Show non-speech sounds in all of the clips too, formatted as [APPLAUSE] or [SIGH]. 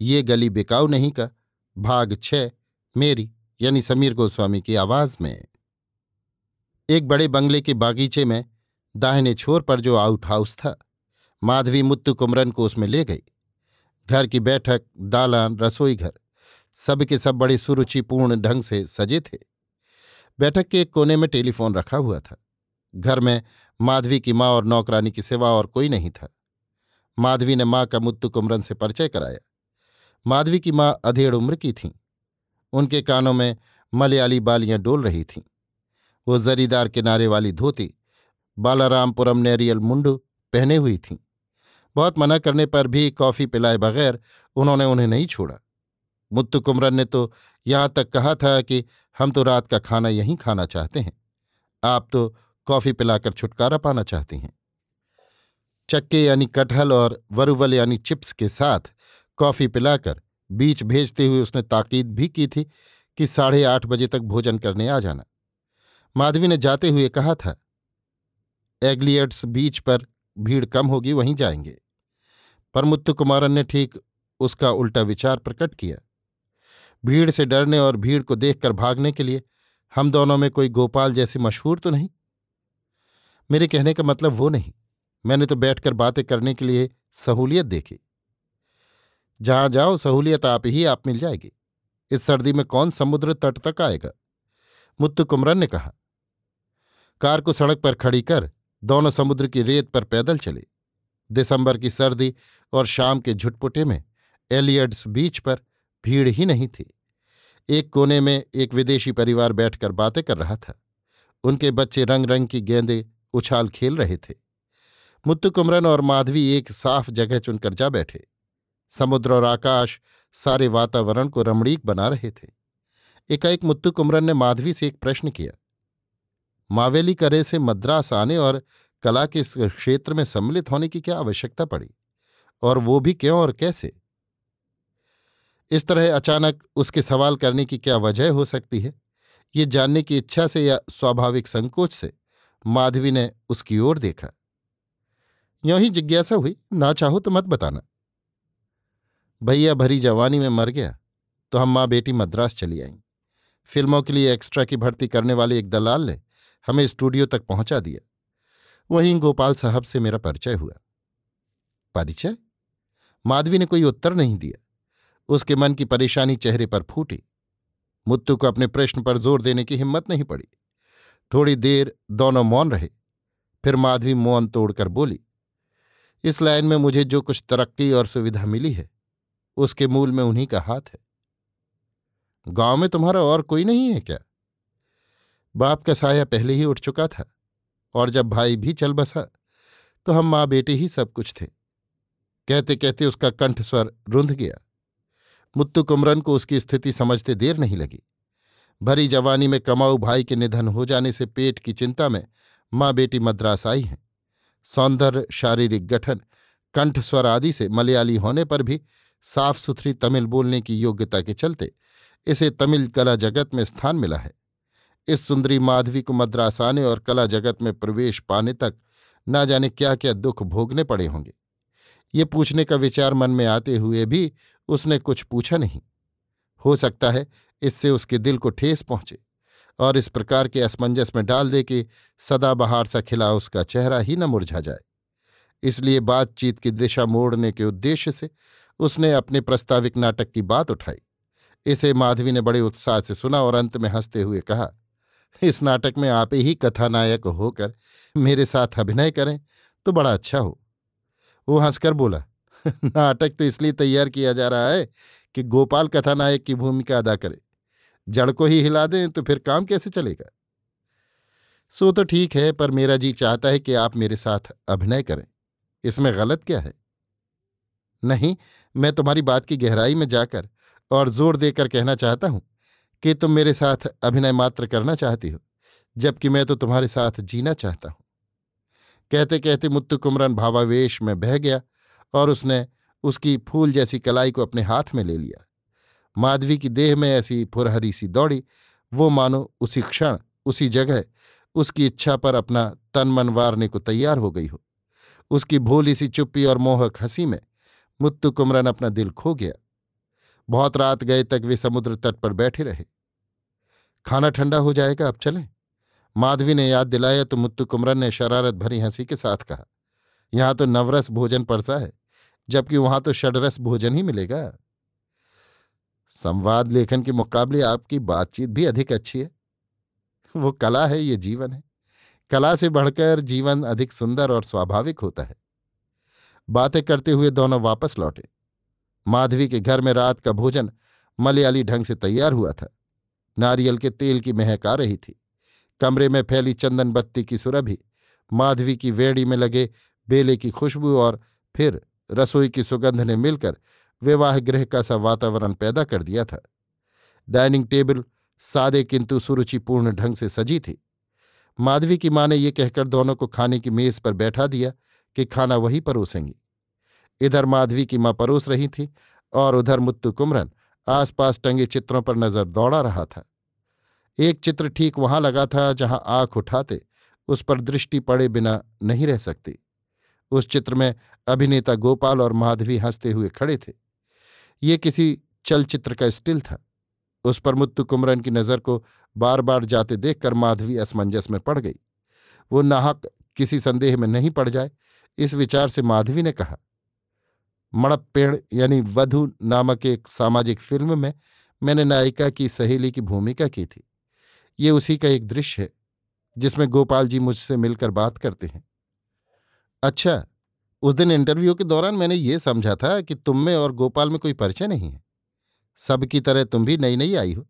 ये गली बिकाऊ नहीं का। भाग छ, मेरी, यानी समीर गोस्वामी की आवाज़ में। एक बड़े बंगले के बागीचे में दाहिने छोर पर जो आउट हाउस था, माधवी मुत्तु कुमरन को उसमें ले गई। घर की बैठक, दालान, रसोई घर सबके सब बड़े सुरुचिपूर्ण ढंग से सजे थे। बैठक के एक कोने में टेलीफोन रखा हुआ था। घर में माधवी की माँ और नौकरानी की सिवा और कोई नहीं था। माधवी ने माँ का मुत्तु कुमरन से परिचय कराया। माधवी की माँ अधेड़ उम्र की थीं। उनके कानों में मलयाली बालियाँ डोल रही थीं। वो जरीदार किनारे वाली धोती, बालारामपुरम नेरियल मुंडू पहने हुई थीं। बहुत मना करने पर भी कॉफ़ी पिलाए बगैर उन्होंने उन्हें नहीं छोड़ा। मुत्तु कुमरन ने तो यहाँ तक कहा था कि हम तो रात का खाना यहीं खाना चाहते हैं। आप तो कॉफ़ी पिलाकर छुटकारा पाना चाहती हैं। चक्के यानी कटहल और वरुवल यानी चिप्स के साथ कॉफ़ी पिलाकर बीच भेजते हुए उसने ताकीद भी की थी कि साढ़े आठ बजे तक भोजन करने आ जाना। माधवी ने जाते हुए कहा था, एग्लियट्स बीच पर भीड़ कम होगी, वहीं जाएँगे। पर मुत्तु कुमारन ने ठीक उसका उल्टा विचार प्रकट किया। भीड़ से डरने और भीड़ को देखकर भागने के लिए हम दोनों में कोई गोपाल जैसे मशहूर तो नहीं? मेरे कहने का मतलब वो नहीं। मैंने तो बैठकर बातें करने के लिए सहूलियत देखी। जहाँ जाओ, सहूलियत आप ही आप मिल जाएगी। इस सर्दी में कौन समुद्र तट तक आएगा? मुत्तु कुमरन ने कहा। कार को सड़क पर खड़ी कर दोनों समुद्र की रेत पर पैदल चले। दिसंबर की सर्दी और शाम के झुटपुटे में एलियड्स बीच पर भीड़ ही नहीं थी। एक कोने में एक विदेशी परिवार बैठकर बातें कर रहा था। उनके बच्चे रंग रंग की गेंदे उछाल खेल रहे थे। मुत्तु कुमरन और माधवी एक साफ़ जगह चुनकर जा बैठे। समुद्र और आकाश सारे वातावरण को रमणीक बना रहे थे। एकाएक मुत्तु कुमरन ने माधवी से एक प्रश्न किया, मावेली करे से मद्रास आने और कला के इस क्षेत्र में सम्मिलित होने की क्या आवश्यकता पड़ी? और वो भी क्यों और कैसे? इस तरह अचानक उसके सवाल करने की क्या वजह हो सकती है? ये जानने की इच्छा से या स्वाभाविक संकोच से? माधवी ने उसकी ओर देखा, यों ही जिज्ञासा हुई, ना चाहो तो मत बताना। भैया भरी जवानी में मर गया तो हम माँ बेटी मद्रास चली आईं। फ़िल्मों के लिए एक्स्ट्रा की भर्ती करने वाले एक दलाल ने हमें स्टूडियो तक पहुँचा दिया। वहीं गोपाल साहब से मेरा परिचय हुआ। परिचय? माधवी ने कोई उत्तर नहीं दिया। उसके मन की परेशानी चेहरे पर फूटी। मुत्तू को अपने प्रश्न पर ज़ोर देने की हिम्मत नहीं पड़ी। थोड़ी देर दोनों मौन रहे। फिर माधवी मौन तोड़कर बोली, इस लाइन में मुझे जो कुछ तरक्की और सुविधा मिली है उसके मूल में उन्हीं का हाथ है। गाँव में तुम्हारा और कोई नहीं है क्या? बाप का साया पहले ही उठ चुका था और जब भाई भी चल बसा तो हम माँ बेटे ही सब कुछ थे। कहते कहते उसका कंठ स्वर रुंध गया। मुत्तु कुमरन को उसकी स्थिति समझते देर नहीं लगी। भरी जवानी में कमाऊ भाई के निधन हो जाने से पेट की चिंता में माँ बेटी मद्रास आई हैं। सौंदर्य, शारीरिक गठन, कंठ स्वर आदि से मलयाली होने पर भी साफ़ सुथरी तमिल बोलने की योग्यता के चलते इसे तमिल कला जगत में स्थान मिला है। इस सुंदरी माधवी को मद्रास आने और कला जगत में प्रवेश पाने तक ना जाने क्या क्या दुख भोगने पड़े होंगे। ये पूछने का विचार मन में आते हुए भी उसने कुछ पूछा नहीं। हो सकता है इससे उसके दिल को ठेस पहुँचे और इस प्रकार के असमंजस में डाल दे कि सदाबहार सा खिला उसका चेहरा ही न मुरझा जाए। इसलिए बातचीत की दिशा मोड़ने के उद्देश्य से उसने अपने प्रस्ताविक नाटक की बात उठाई। इसे माधवी ने बड़े उत्साह से सुना और अंत में हँसते हुए कहा, इस नाटक में आप ही कथानायक होकर मेरे साथ अभिनय करें तो बड़ा अच्छा हो। वो हंसकर बोला, नाटक तो इसलिए तैयार किया जा रहा है कि गोपाल कथानायक की भूमिका अदा करे। जड़ को ही हिला दें तो फिर काम कैसे चलेगा? सो तो ठीक है, पर मेरा जी चाहता है कि आप मेरे साथ अभिनय करें। इसमें गलत क्या है? नहीं मैं तुम्हारी बात की गहराई में जाकर और ज़ोर देकर कहना चाहता हूँ कि तुम मेरे साथ अभिनय मात्र करना चाहती हो, जबकि मैं तो तुम्हारे साथ जीना चाहता हूँ। कहते कहते मुत्तु कुमरन भावावेश में बह गया और उसने उसकी फूल जैसी कलाई को अपने हाथ में ले लिया। माधवी की देह में ऐसी फुरहरी सी दौड़ी, वो मानो उसी क्षण, उसी जगह, उसकी इच्छा पर अपना तन मन वारने को तैयार हो गई हो। उसकी भोली सी चुप्पी और मोहक हँसी में मुत्तु कुमरन अपना दिल खो गया। बहुत रात गए तक वे समुद्र तट पर बैठे रहे। खाना ठंडा हो जाएगा, अब चलें। माधवी ने याद दिलाया तो मुत्तु कुमरन ने शरारत भरी हँसी के साथ कहा, यहाँ तो नवरस भोजन परसा है, जबकि वहाँ तो षडरस भोजन ही मिलेगा। संवाद लेखन के मुकाबले आपकी बातचीत भी अधिक अच्छी है। वो कला है, ये जीवन है। कला से बढ़कर जीवन अधिक सुंदर और स्वाभाविक होता है। बातें करते हुए दोनों वापस लौटे। माधवी के घर में रात का भोजन मलयाली ढंग से तैयार हुआ था। नारियल के तेल की महक आ रही थी। कमरे में फैली चंदन बत्ती की सुरभि, माधवी की वेड़ी में लगे बेले की खुशबू और फिर रसोई की सुगंध ने मिलकर विवाह गृह का सा वातावरण पैदा कर दिया था। डाइनिंग टेबल सादे किंतु सुरुचिपूर्ण ढंग से सजी थी। माधवी की माँ ने ये कहकर दोनों को खाने की मेज पर बैठा दिया कि खाना वही परोसेंगी इधर माधवी की माँ परोस रही थी और उधर मुत्तु कुमरन आसपास टंगे चित्रों पर नज़र दौड़ा रहा था। एक चित्र ठीक वहाँ लगा था जहाँ आँख उठाते उस पर दृष्टि पड़े बिना नहीं रह सकती। उस चित्र में अभिनेता गोपाल और माधवी हँसते हुए खड़े थे। ये किसी चलचित्र का स्टिल था। उस पर मुत्तु कुमरन की नज़र को बार बार जाते देखकर माधवी असमंजस में पड़ गई। वो नाहक किसी संदेह में नहीं पड़ जाए इस विचार से माधवी ने कहा, मणप पेड़ यानी वधु नामक एक सामाजिक फ़िल्म में मैंने नायिका की सहेली की भूमिका की थी। ये उसी का एक दृश्य है, जिसमें गोपाल जी मुझसे मिलकर बात करते हैं। अच्छा उस दिन इंटरव्यू के दौरान मैंने ये समझा था कि तुम में और गोपाल में कोई परिचय नहीं है। सबकी तरह तुम भी नई नई आई हो।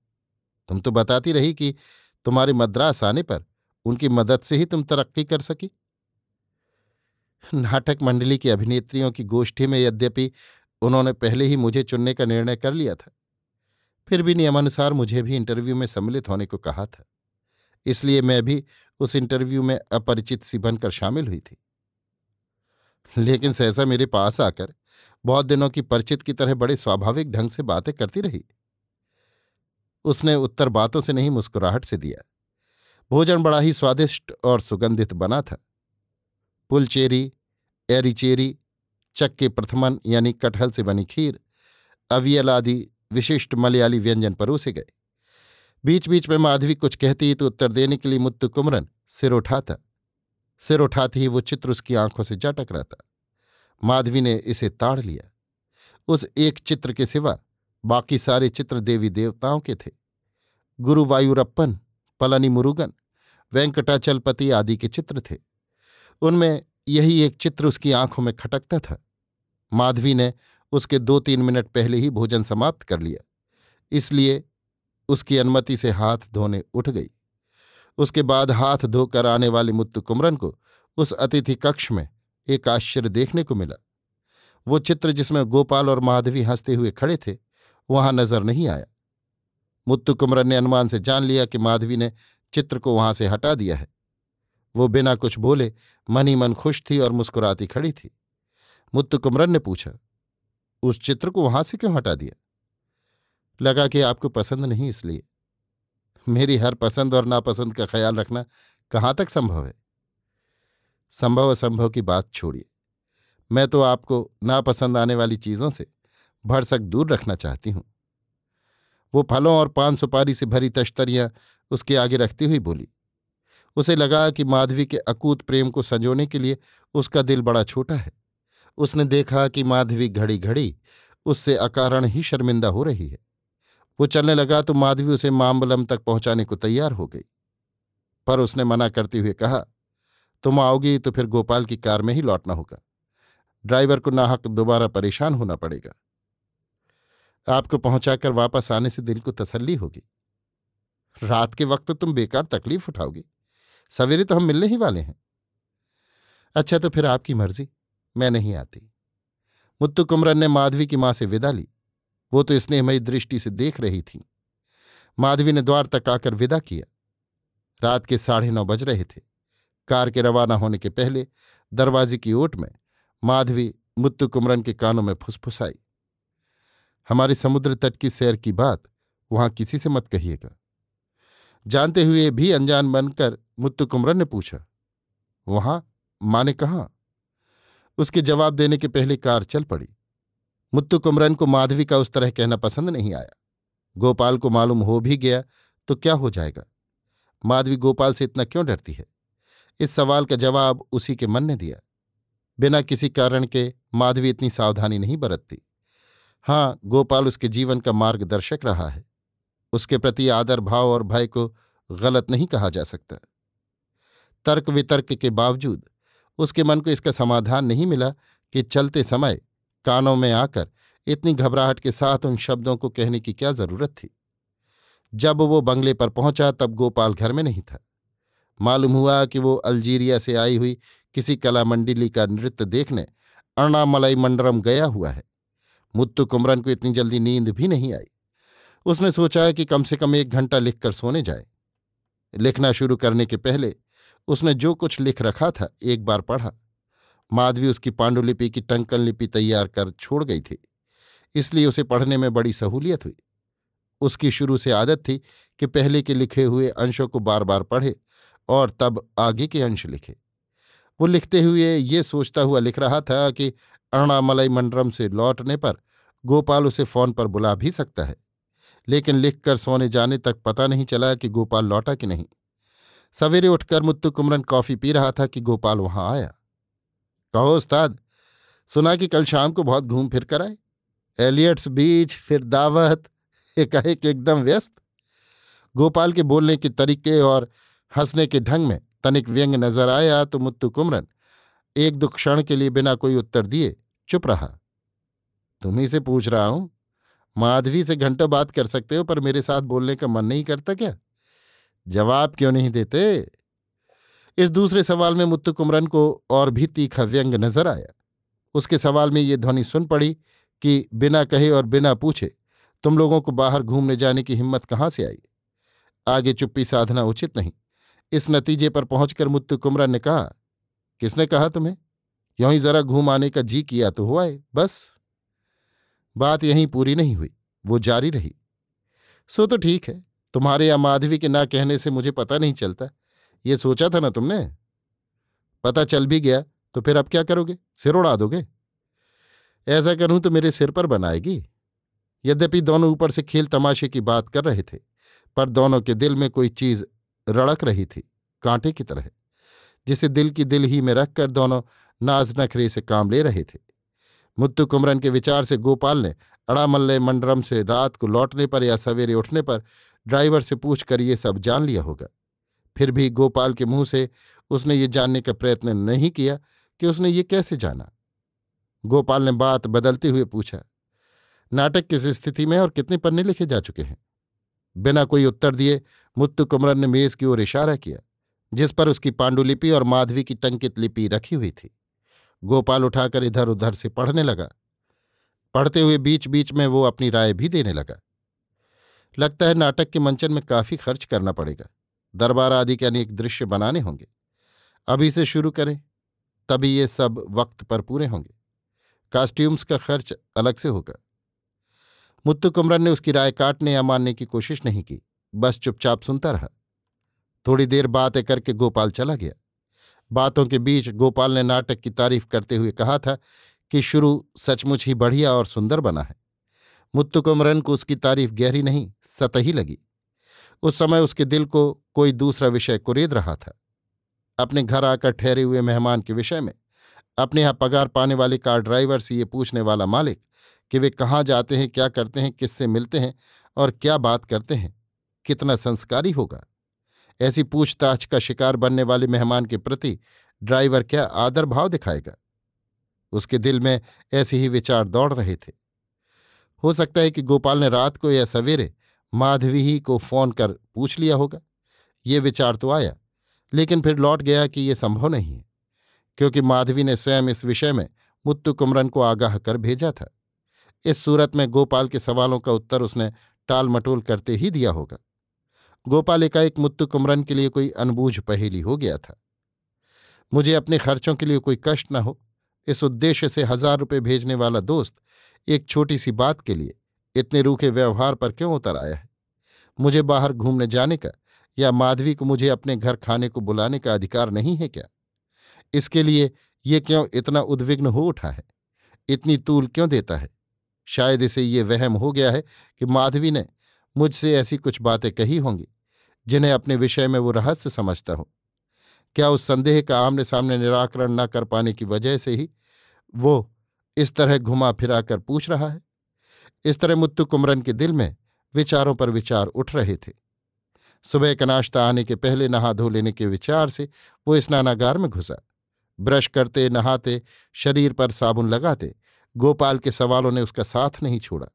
तुम तो बताती रही कि तुम्हारे मद्रास आने पर उनकी मदद से ही तुम तरक्की कर सकी। नाटक मंडली की अभिनेत्रियों की गोष्ठी में यद्यपि उन्होंने पहले ही मुझे चुनने का निर्णय कर लिया था, फिर भी नियमानुसार मुझे भी इंटरव्यू में सम्मिलित होने को कहा था। इसलिए मैं भी उस इंटरव्यू में अपरिचित सी बनकर शामिल हुई थी। लेकिन सहसा मेरे पास आकर बहुत दिनों की परिचित की तरह बड़े स्वाभाविक ढंग से बातें करती रही। उसने उत्तर बातों से नहीं मुस्कुराहट से दिया। भोजन बड़ा ही स्वादिष्ट और सुगंधित बना था। पुलचेरी, एरीचेरी, चक्के प्रथमन यानी कटहल से बनी खीर, अवियल आदि विशिष्ट मलयाली व्यंजन परोसे गए। बीच बीच में माधवी कुछ कहती तो उत्तर देने के लिए मुत्तु कुमरन सिर उठाता। सिर उठाते ही वो चित्र उसकी आँखों से जा टकरा था माधवी ने इसे ताड़ लिया। उस एक चित्र के सिवा बाकी सारे चित्र देवी देवताओं के थे। गुरु वायुरप्पन, पलनी मुरुगन, वेंकटाचलपति आदि के चित्र थे। उनमें यही एक चित्र उसकी आँखों में खटकता था। माधवी ने उसके दो तीन मिनट पहले ही भोजन समाप्त कर लिया, इसलिए उसकी अनुमति से हाथ धोने उठ गई। उसके बाद हाथ धोकर आने वाले मुत्तु कुमरन को उस अतिथि कक्ष में एक आश्चर्य देखने को मिला। वो चित्र जिसमें गोपाल और माधवी हँसते हुए खड़े थे, वहाँ नज़र नहीं आया। मुत्तु कुमरन ने अनुमान से जान लिया कि माधवी ने चित्र को वहाँ से हटा दिया है। वो बिना कुछ बोले मनी मन खुश थी और मुस्कुराती खड़ी थी। मुत्तु कुमरन ने पूछा, उस चित्र को वहाँ से क्यों हटा दिया? लगा कि आपको पसंद नहीं इसलिए। मेरी हर पसंद और नापसंद का ख्याल रखना कहाँ तक संभव है? संभव असंभव की बात छोड़िए। मैं तो आपको नापसंद आने वाली चीज़ों से भरसक दूर रखना चाहती हूँ। वो फलों और पान सुपारी से भरी तश्तरियाँ उसके आगे रखती हुई बोली उसे लगा कि माधवी के अकूत प्रेम को संजोने के लिए उसका दिल बड़ा छोटा है। उसने देखा कि माधवी घड़ी घड़ी उससे अकारण ही शर्मिंदा हो रही है। वो चलने लगा तो माधवी उसे मामबलम तक पहुँचाने को तैयार हो गई। पर उसने मना करते हुए कहा, तुम आओगी तो फिर गोपाल की कार में ही लौटना होगा। ड्राइवर को नाहक दोबारा परेशान होना पड़ेगा। आपको पहुंचाकर वापस आने से दिल को तसल्ली होगी। रात के वक्त तुम बेकार तकलीफ़ उठाओगी। सवेरे तो हम मिलने ही वाले हैं। अच्छा तो फिर आपकी मर्ज़ी, मैं नहीं आती। मुत्तु कुमरन ने माधवी की माँ से विदा ली। वो तो स्नेहमयी दृष्टि से देख रही थी। माधवी ने द्वार तक आकर विदा किया। रात के साढ़े नौ बज रहे थे। कार के रवाना होने के पहले दरवाजे की ओट में माधवी मुत्तु कुमरन के कानों में फुसफुसाई। हमारे समुद्र तट की सैर की बात वहाँ किसी से मत कहिएगा। जानते हुए भी अनजान बनकर मुत्तु कुमरन ने पूछा, वहाँ? माँ ने कहा? उसके जवाब देने के पहले कार चल पड़ी। मुत्तु कुमरन को माधवी का उस तरह कहना पसंद नहीं आया। गोपाल को मालूम हो भी गया तो क्या हो जाएगा? माधवी गोपाल से इतना क्यों डरती है? इस सवाल का जवाब उसी के मन ने दिया। बिना किसी कारण के माधवी इतनी सावधानी नहीं बरतती। हाँ गोपाल उसके जीवन का मार्गदर्शक रहा है। उसके प्रति आदर भाव और भय को गलत नहीं कहा जा सकता। तर्क वितर्क के बावजूद उसके मन को इसका समाधान नहीं मिला कि चलते समय कानों में आकर इतनी घबराहट के साथ उन शब्दों को कहने की क्या ज़रूरत थी। जब वो बंगले पर पहुँचा तब गोपाल घर में नहीं था। मालूम हुआ कि वो अल्जीरिया से आई हुई किसी कला मंडली का नृत्य देखने अण्णामलई मंडरम गया हुआ है। मुत्तु कुमरन को इतनी जल्दी नींद भी नहीं आई। उसने सोचा कि कम से कम एक घंटा लिखकर सोने जाए। लिखना शुरू करने के पहले उसने जो कुछ लिख रखा था, एक बार पढ़ा। माधवी उसकी पांडुलिपि की टंकन लिपि तैयार कर छोड़ गई थी, इसलिए उसे पढ़ने में बड़ी सहूलियत हुई। उसकी शुरू से आदत थी कि पहले के लिखे हुए अंशों को बार बार पढ़े और तब आगे के अंश लिखे। वो लिखते हुए ये सोचता हुआ लिख रहा था कि अणामलई मंडरम से लौटने पर गोपाल उसे फ़ोन पर बुला भी सकता है, लेकिन लिखकर सोने जाने तक पता नहीं चला कि गोपाल लौटा कि नहीं। सवेरे उठकर मुत्तु कुमरन कॉफ़ी पी रहा था कि गोपाल वहाँ आया। कहो, उस्ताद, सुना कि कल शाम को बहुत घूम फिर कर आए? एलियट्स बीच, फिर दावत, [LAUGHS] एकाएक एकदम व्यस्त। गोपाल के बोलने के तरीके और हंसने के ढंग में तनिक व्यंग नज़र आया तो मुत्तु कुमरन एक दो क्षण के लिए बिना कोई उत्तर दिए चुप रहा। तुम्ही से पूछ रहा हूँ, माधवी से घंटों बात कर सकते हो पर मेरे साथ बोलने का मन नहीं करता क्या? जवाब क्यों नहीं देते? इस दूसरे सवाल में मुत्तु कुमरन को और भी तीखा व्यंग नज़र आया। उसके सवाल में ये ध्वनि सुन पड़ी कि बिना कहे और बिना पूछे, तुम लोगों को बाहर घूमने जाने की हिम्मत कहाँ से आई? आगे चुप्पी साधना उचित नहीं। इस नतीजे पर पहुंचकर मुत्तु कुमरन ने कहा, किसने कहा तुम्हें? यों ही जरा घूम आने का जी किया तो हुआ है, बस। बात यहीं पूरी नहीं हुई, वो जारी रही। सो तो ठीक है। तुम्हारे या माधवी के ना कहने से मुझे पता नहीं चलता। ये सोचा था ना तुमने? पता चल भी गया तो फिर अब क्या करोगे? सिर उड़ा दोगे? ऐसा करूँ तो मेरे सिर पर बनाएगी। यद्यपि दोनों ऊपर से खेल तमाशे की बात कर रहे थे, पर दोनों के दिल में कोई चीज़ रड़क रही थी, कांटे की तरह, जिसे दिल की दिल ही में रखकर दोनों नाज नखरे से काम ले रहे थे। मुत्तु कुमरन के विचार से गोपाल ने अड़ामल्ले मंडरम से रात को लौटने पर या सवेरे उठने पर ड्राइवर से पूछकर ये सब जान लिया होगा। फिर भी गोपाल के मुँह से उसने ये जानने का प्रयत्न नहीं किया कि उसने ये कैसे जाना। गोपाल ने बात बदलते हुए पूछा, नाटक किस स्थिति में और कितने पन्ने लिखे जा चुके हैं? बिना कोई उत्तर दिए मुत्तु कुमरन ने मेज की ओर इशारा किया, जिस पर उसकी पांडुलिपि और माधवी की टंकित लिपि रखी हुई थी। गोपाल उठाकर इधर उधर से पढ़ने लगा। पढ़ते हुए बीच बीच में वो अपनी राय भी देने लगा। लगता है नाटक के मंचन में काफ़ी खर्च करना पड़ेगा। दरबार आदि के अनेक दृश्य बनाने होंगे। अभी से शुरू करें, तभी ये सब वक्त पर पूरे होंगे। कास्ट्यूम्स का खर्च अलग से होगा। मुत्तु कुमरन ने उसकी राय काटने या मानने की कोशिश नहीं की। बस चुपचाप सुनता रहा। थोड़ी देर बातें करके गोपाल चला गया। बातों के बीच गोपाल ने नाटक की तारीफ़ करते हुए कहा था कि शुरू सचमुच ही बढ़िया और सुंदर बना है। मुत्तु कुमरन को उसकी तारीफ़ गहरी नहीं, सतही लगी। उस समय उसके दिल को कोई दूसरा विषय कुरेद रहा था। अपने घर आकर ठहरे हुए मेहमान के विषय में, अपने यहाँ पगार पाने वाले कार ड्राइवर से ये पूछने वाला मालिक कि वे कहाँ जाते हैं, क्या करते हैं, किससे मिलते हैं और क्या बात करते हैं, कितना संस्कारी होगा। ऐसी पूछताछ का शिकार बनने वाले मेहमान के प्रति ड्राइवर क्या आदर भाव दिखाएगा? उसके दिल में ऐसे ही विचार दौड़ रहे थे। हो सकता है कि गोपाल ने रात को या सवेरे माधवी ही को फ़ोन कर पूछ लिया होगा। ये विचार तो आया, लेकिन फिर लौट गया कि ये संभव नहीं है, क्योंकि माधवी ने स्वयं इस विषय में मुत्तु कुमरन को आगाह कर भेजा था। इस सूरत में गोपाल के सवालों का उत्तर उसने टाल मटोल करते ही दिया होगा। गोपाल एकाएक मुत्तु कुमरन के लिए कोई अनबूझ पहेली हो गया था। मुझे अपने खर्चों के लिए कोई कष्ट न हो, इस उद्देश्य से हज़ार रुपये भेजने वाला दोस्त एक छोटी सी बात के लिए, इतने रूखे व्यवहार पर क्यों उतर आया है? मुझे बाहर घूमने जाने का या माधवी को मुझे अपने घर खाने को बुलाने का अधिकार नहीं है क्या? इसके लिए ये क्यों इतना उद्विग्न हो उठा है? इतनी तूल क्यों देता है? शायद इसे ये वहम हो गया है कि माधवी ने मुझसे ऐसी कुछ बातें कही होंगी, जिन्हें अपने विषय में वो रहस्य समझता हो। क्या उस संदेह का आमने सामने निराकरण न कर पाने की वजह से ही वो इस तरह घुमा फिरा कर पूछ रहा है। इस तरह मुत्तु कुमरन के दिल में विचारों पर विचार उठ रहे थे। सुबह का नाश्ता आने के पहले नहा धो लेने के विचार से वो स्नानागार में घुसा। ब्रश करते, नहाते, शरीर पर साबुन लगाते, गोपाल के सवालों ने उसका साथ नहीं छोड़ा।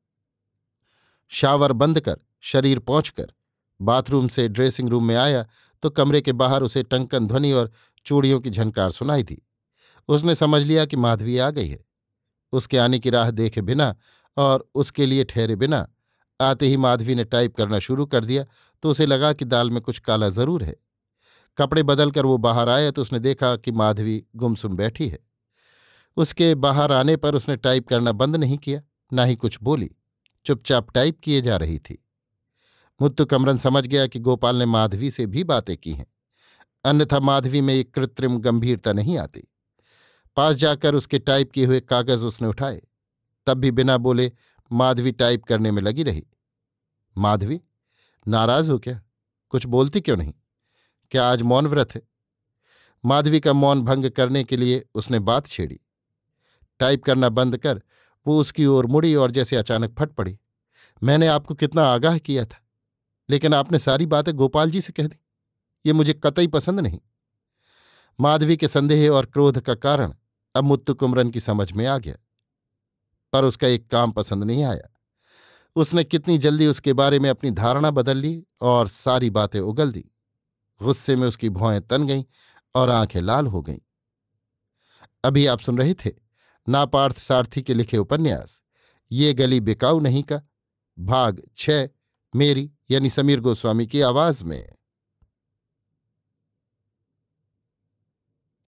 शावर बंद कर, शरीर पहुंचकर बाथरूम से ड्रेसिंग रूम में आया तो कमरे के बाहर उसे टंकन ध्वनि और चूड़ियों की झनकार सुनाई थी उसने समझ लिया कि माधवी आ गई है। उसके आने की राह देखे बिना और उसके लिए ठहरे बिना। आते ही माधवी ने टाइप करना शुरू कर दिया तो उसे लगा कि दाल में कुछ काला ज़रूर है। कपड़े बदलकर वो बाहर आया तो उसने देखा कि माधवी गुमसुम बैठी है। उसके बाहर आने पर उसने टाइप करना बंद नहीं किया, ना ही कुछ बोली, चुपचाप टाइप किए जा रही थी। मुत्तु कमरन समझ गया कि गोपाल ने माधवी से भी बातें की हैं। अन्यथा माधवी में एक कृत्रिम गंभीरता नहीं आती। पास जाकर उसके टाइप किए हुए कागज़ उसने उठाए। तब भी बिना बोले माधवी टाइप करने में लगी रही। माधवी, नाराज़ हो क्या? कुछ बोलती क्यों नहीं? क्या आज मौन व्रत है? माधवी का मौन भंग करने के लिए उसने बात छेड़ी। टाइप करना बंद कर वो उसकी ओर मुड़ी और जैसे अचानक फट पड़ी। मैंने आपको कितना आगाह किया था, लेकिन आपने सारी बातें गोपाल जी से कह दी। ये मुझे कतई पसंद नहीं। माधवी के संदेह और क्रोध का कारण अब मुत्तु कुमरन की समझ में आ गया। पर उसका एक काम पसंद नहीं आया। उसने कितनी जल्दी उसके बारे में अपनी धारणा बदल ली और सारी बातें उगल दी। गुस्से में उसकी भौएँ तन गईं और आँखें लाल हो गईं। अभी आप सुन रहे थे नापार्थ सारथी के लिखे उपन्यास, ये गली बिकाऊ नहीं का, भाग छ, मेरी यानी समीर गोस्वामी की आवाज़ में।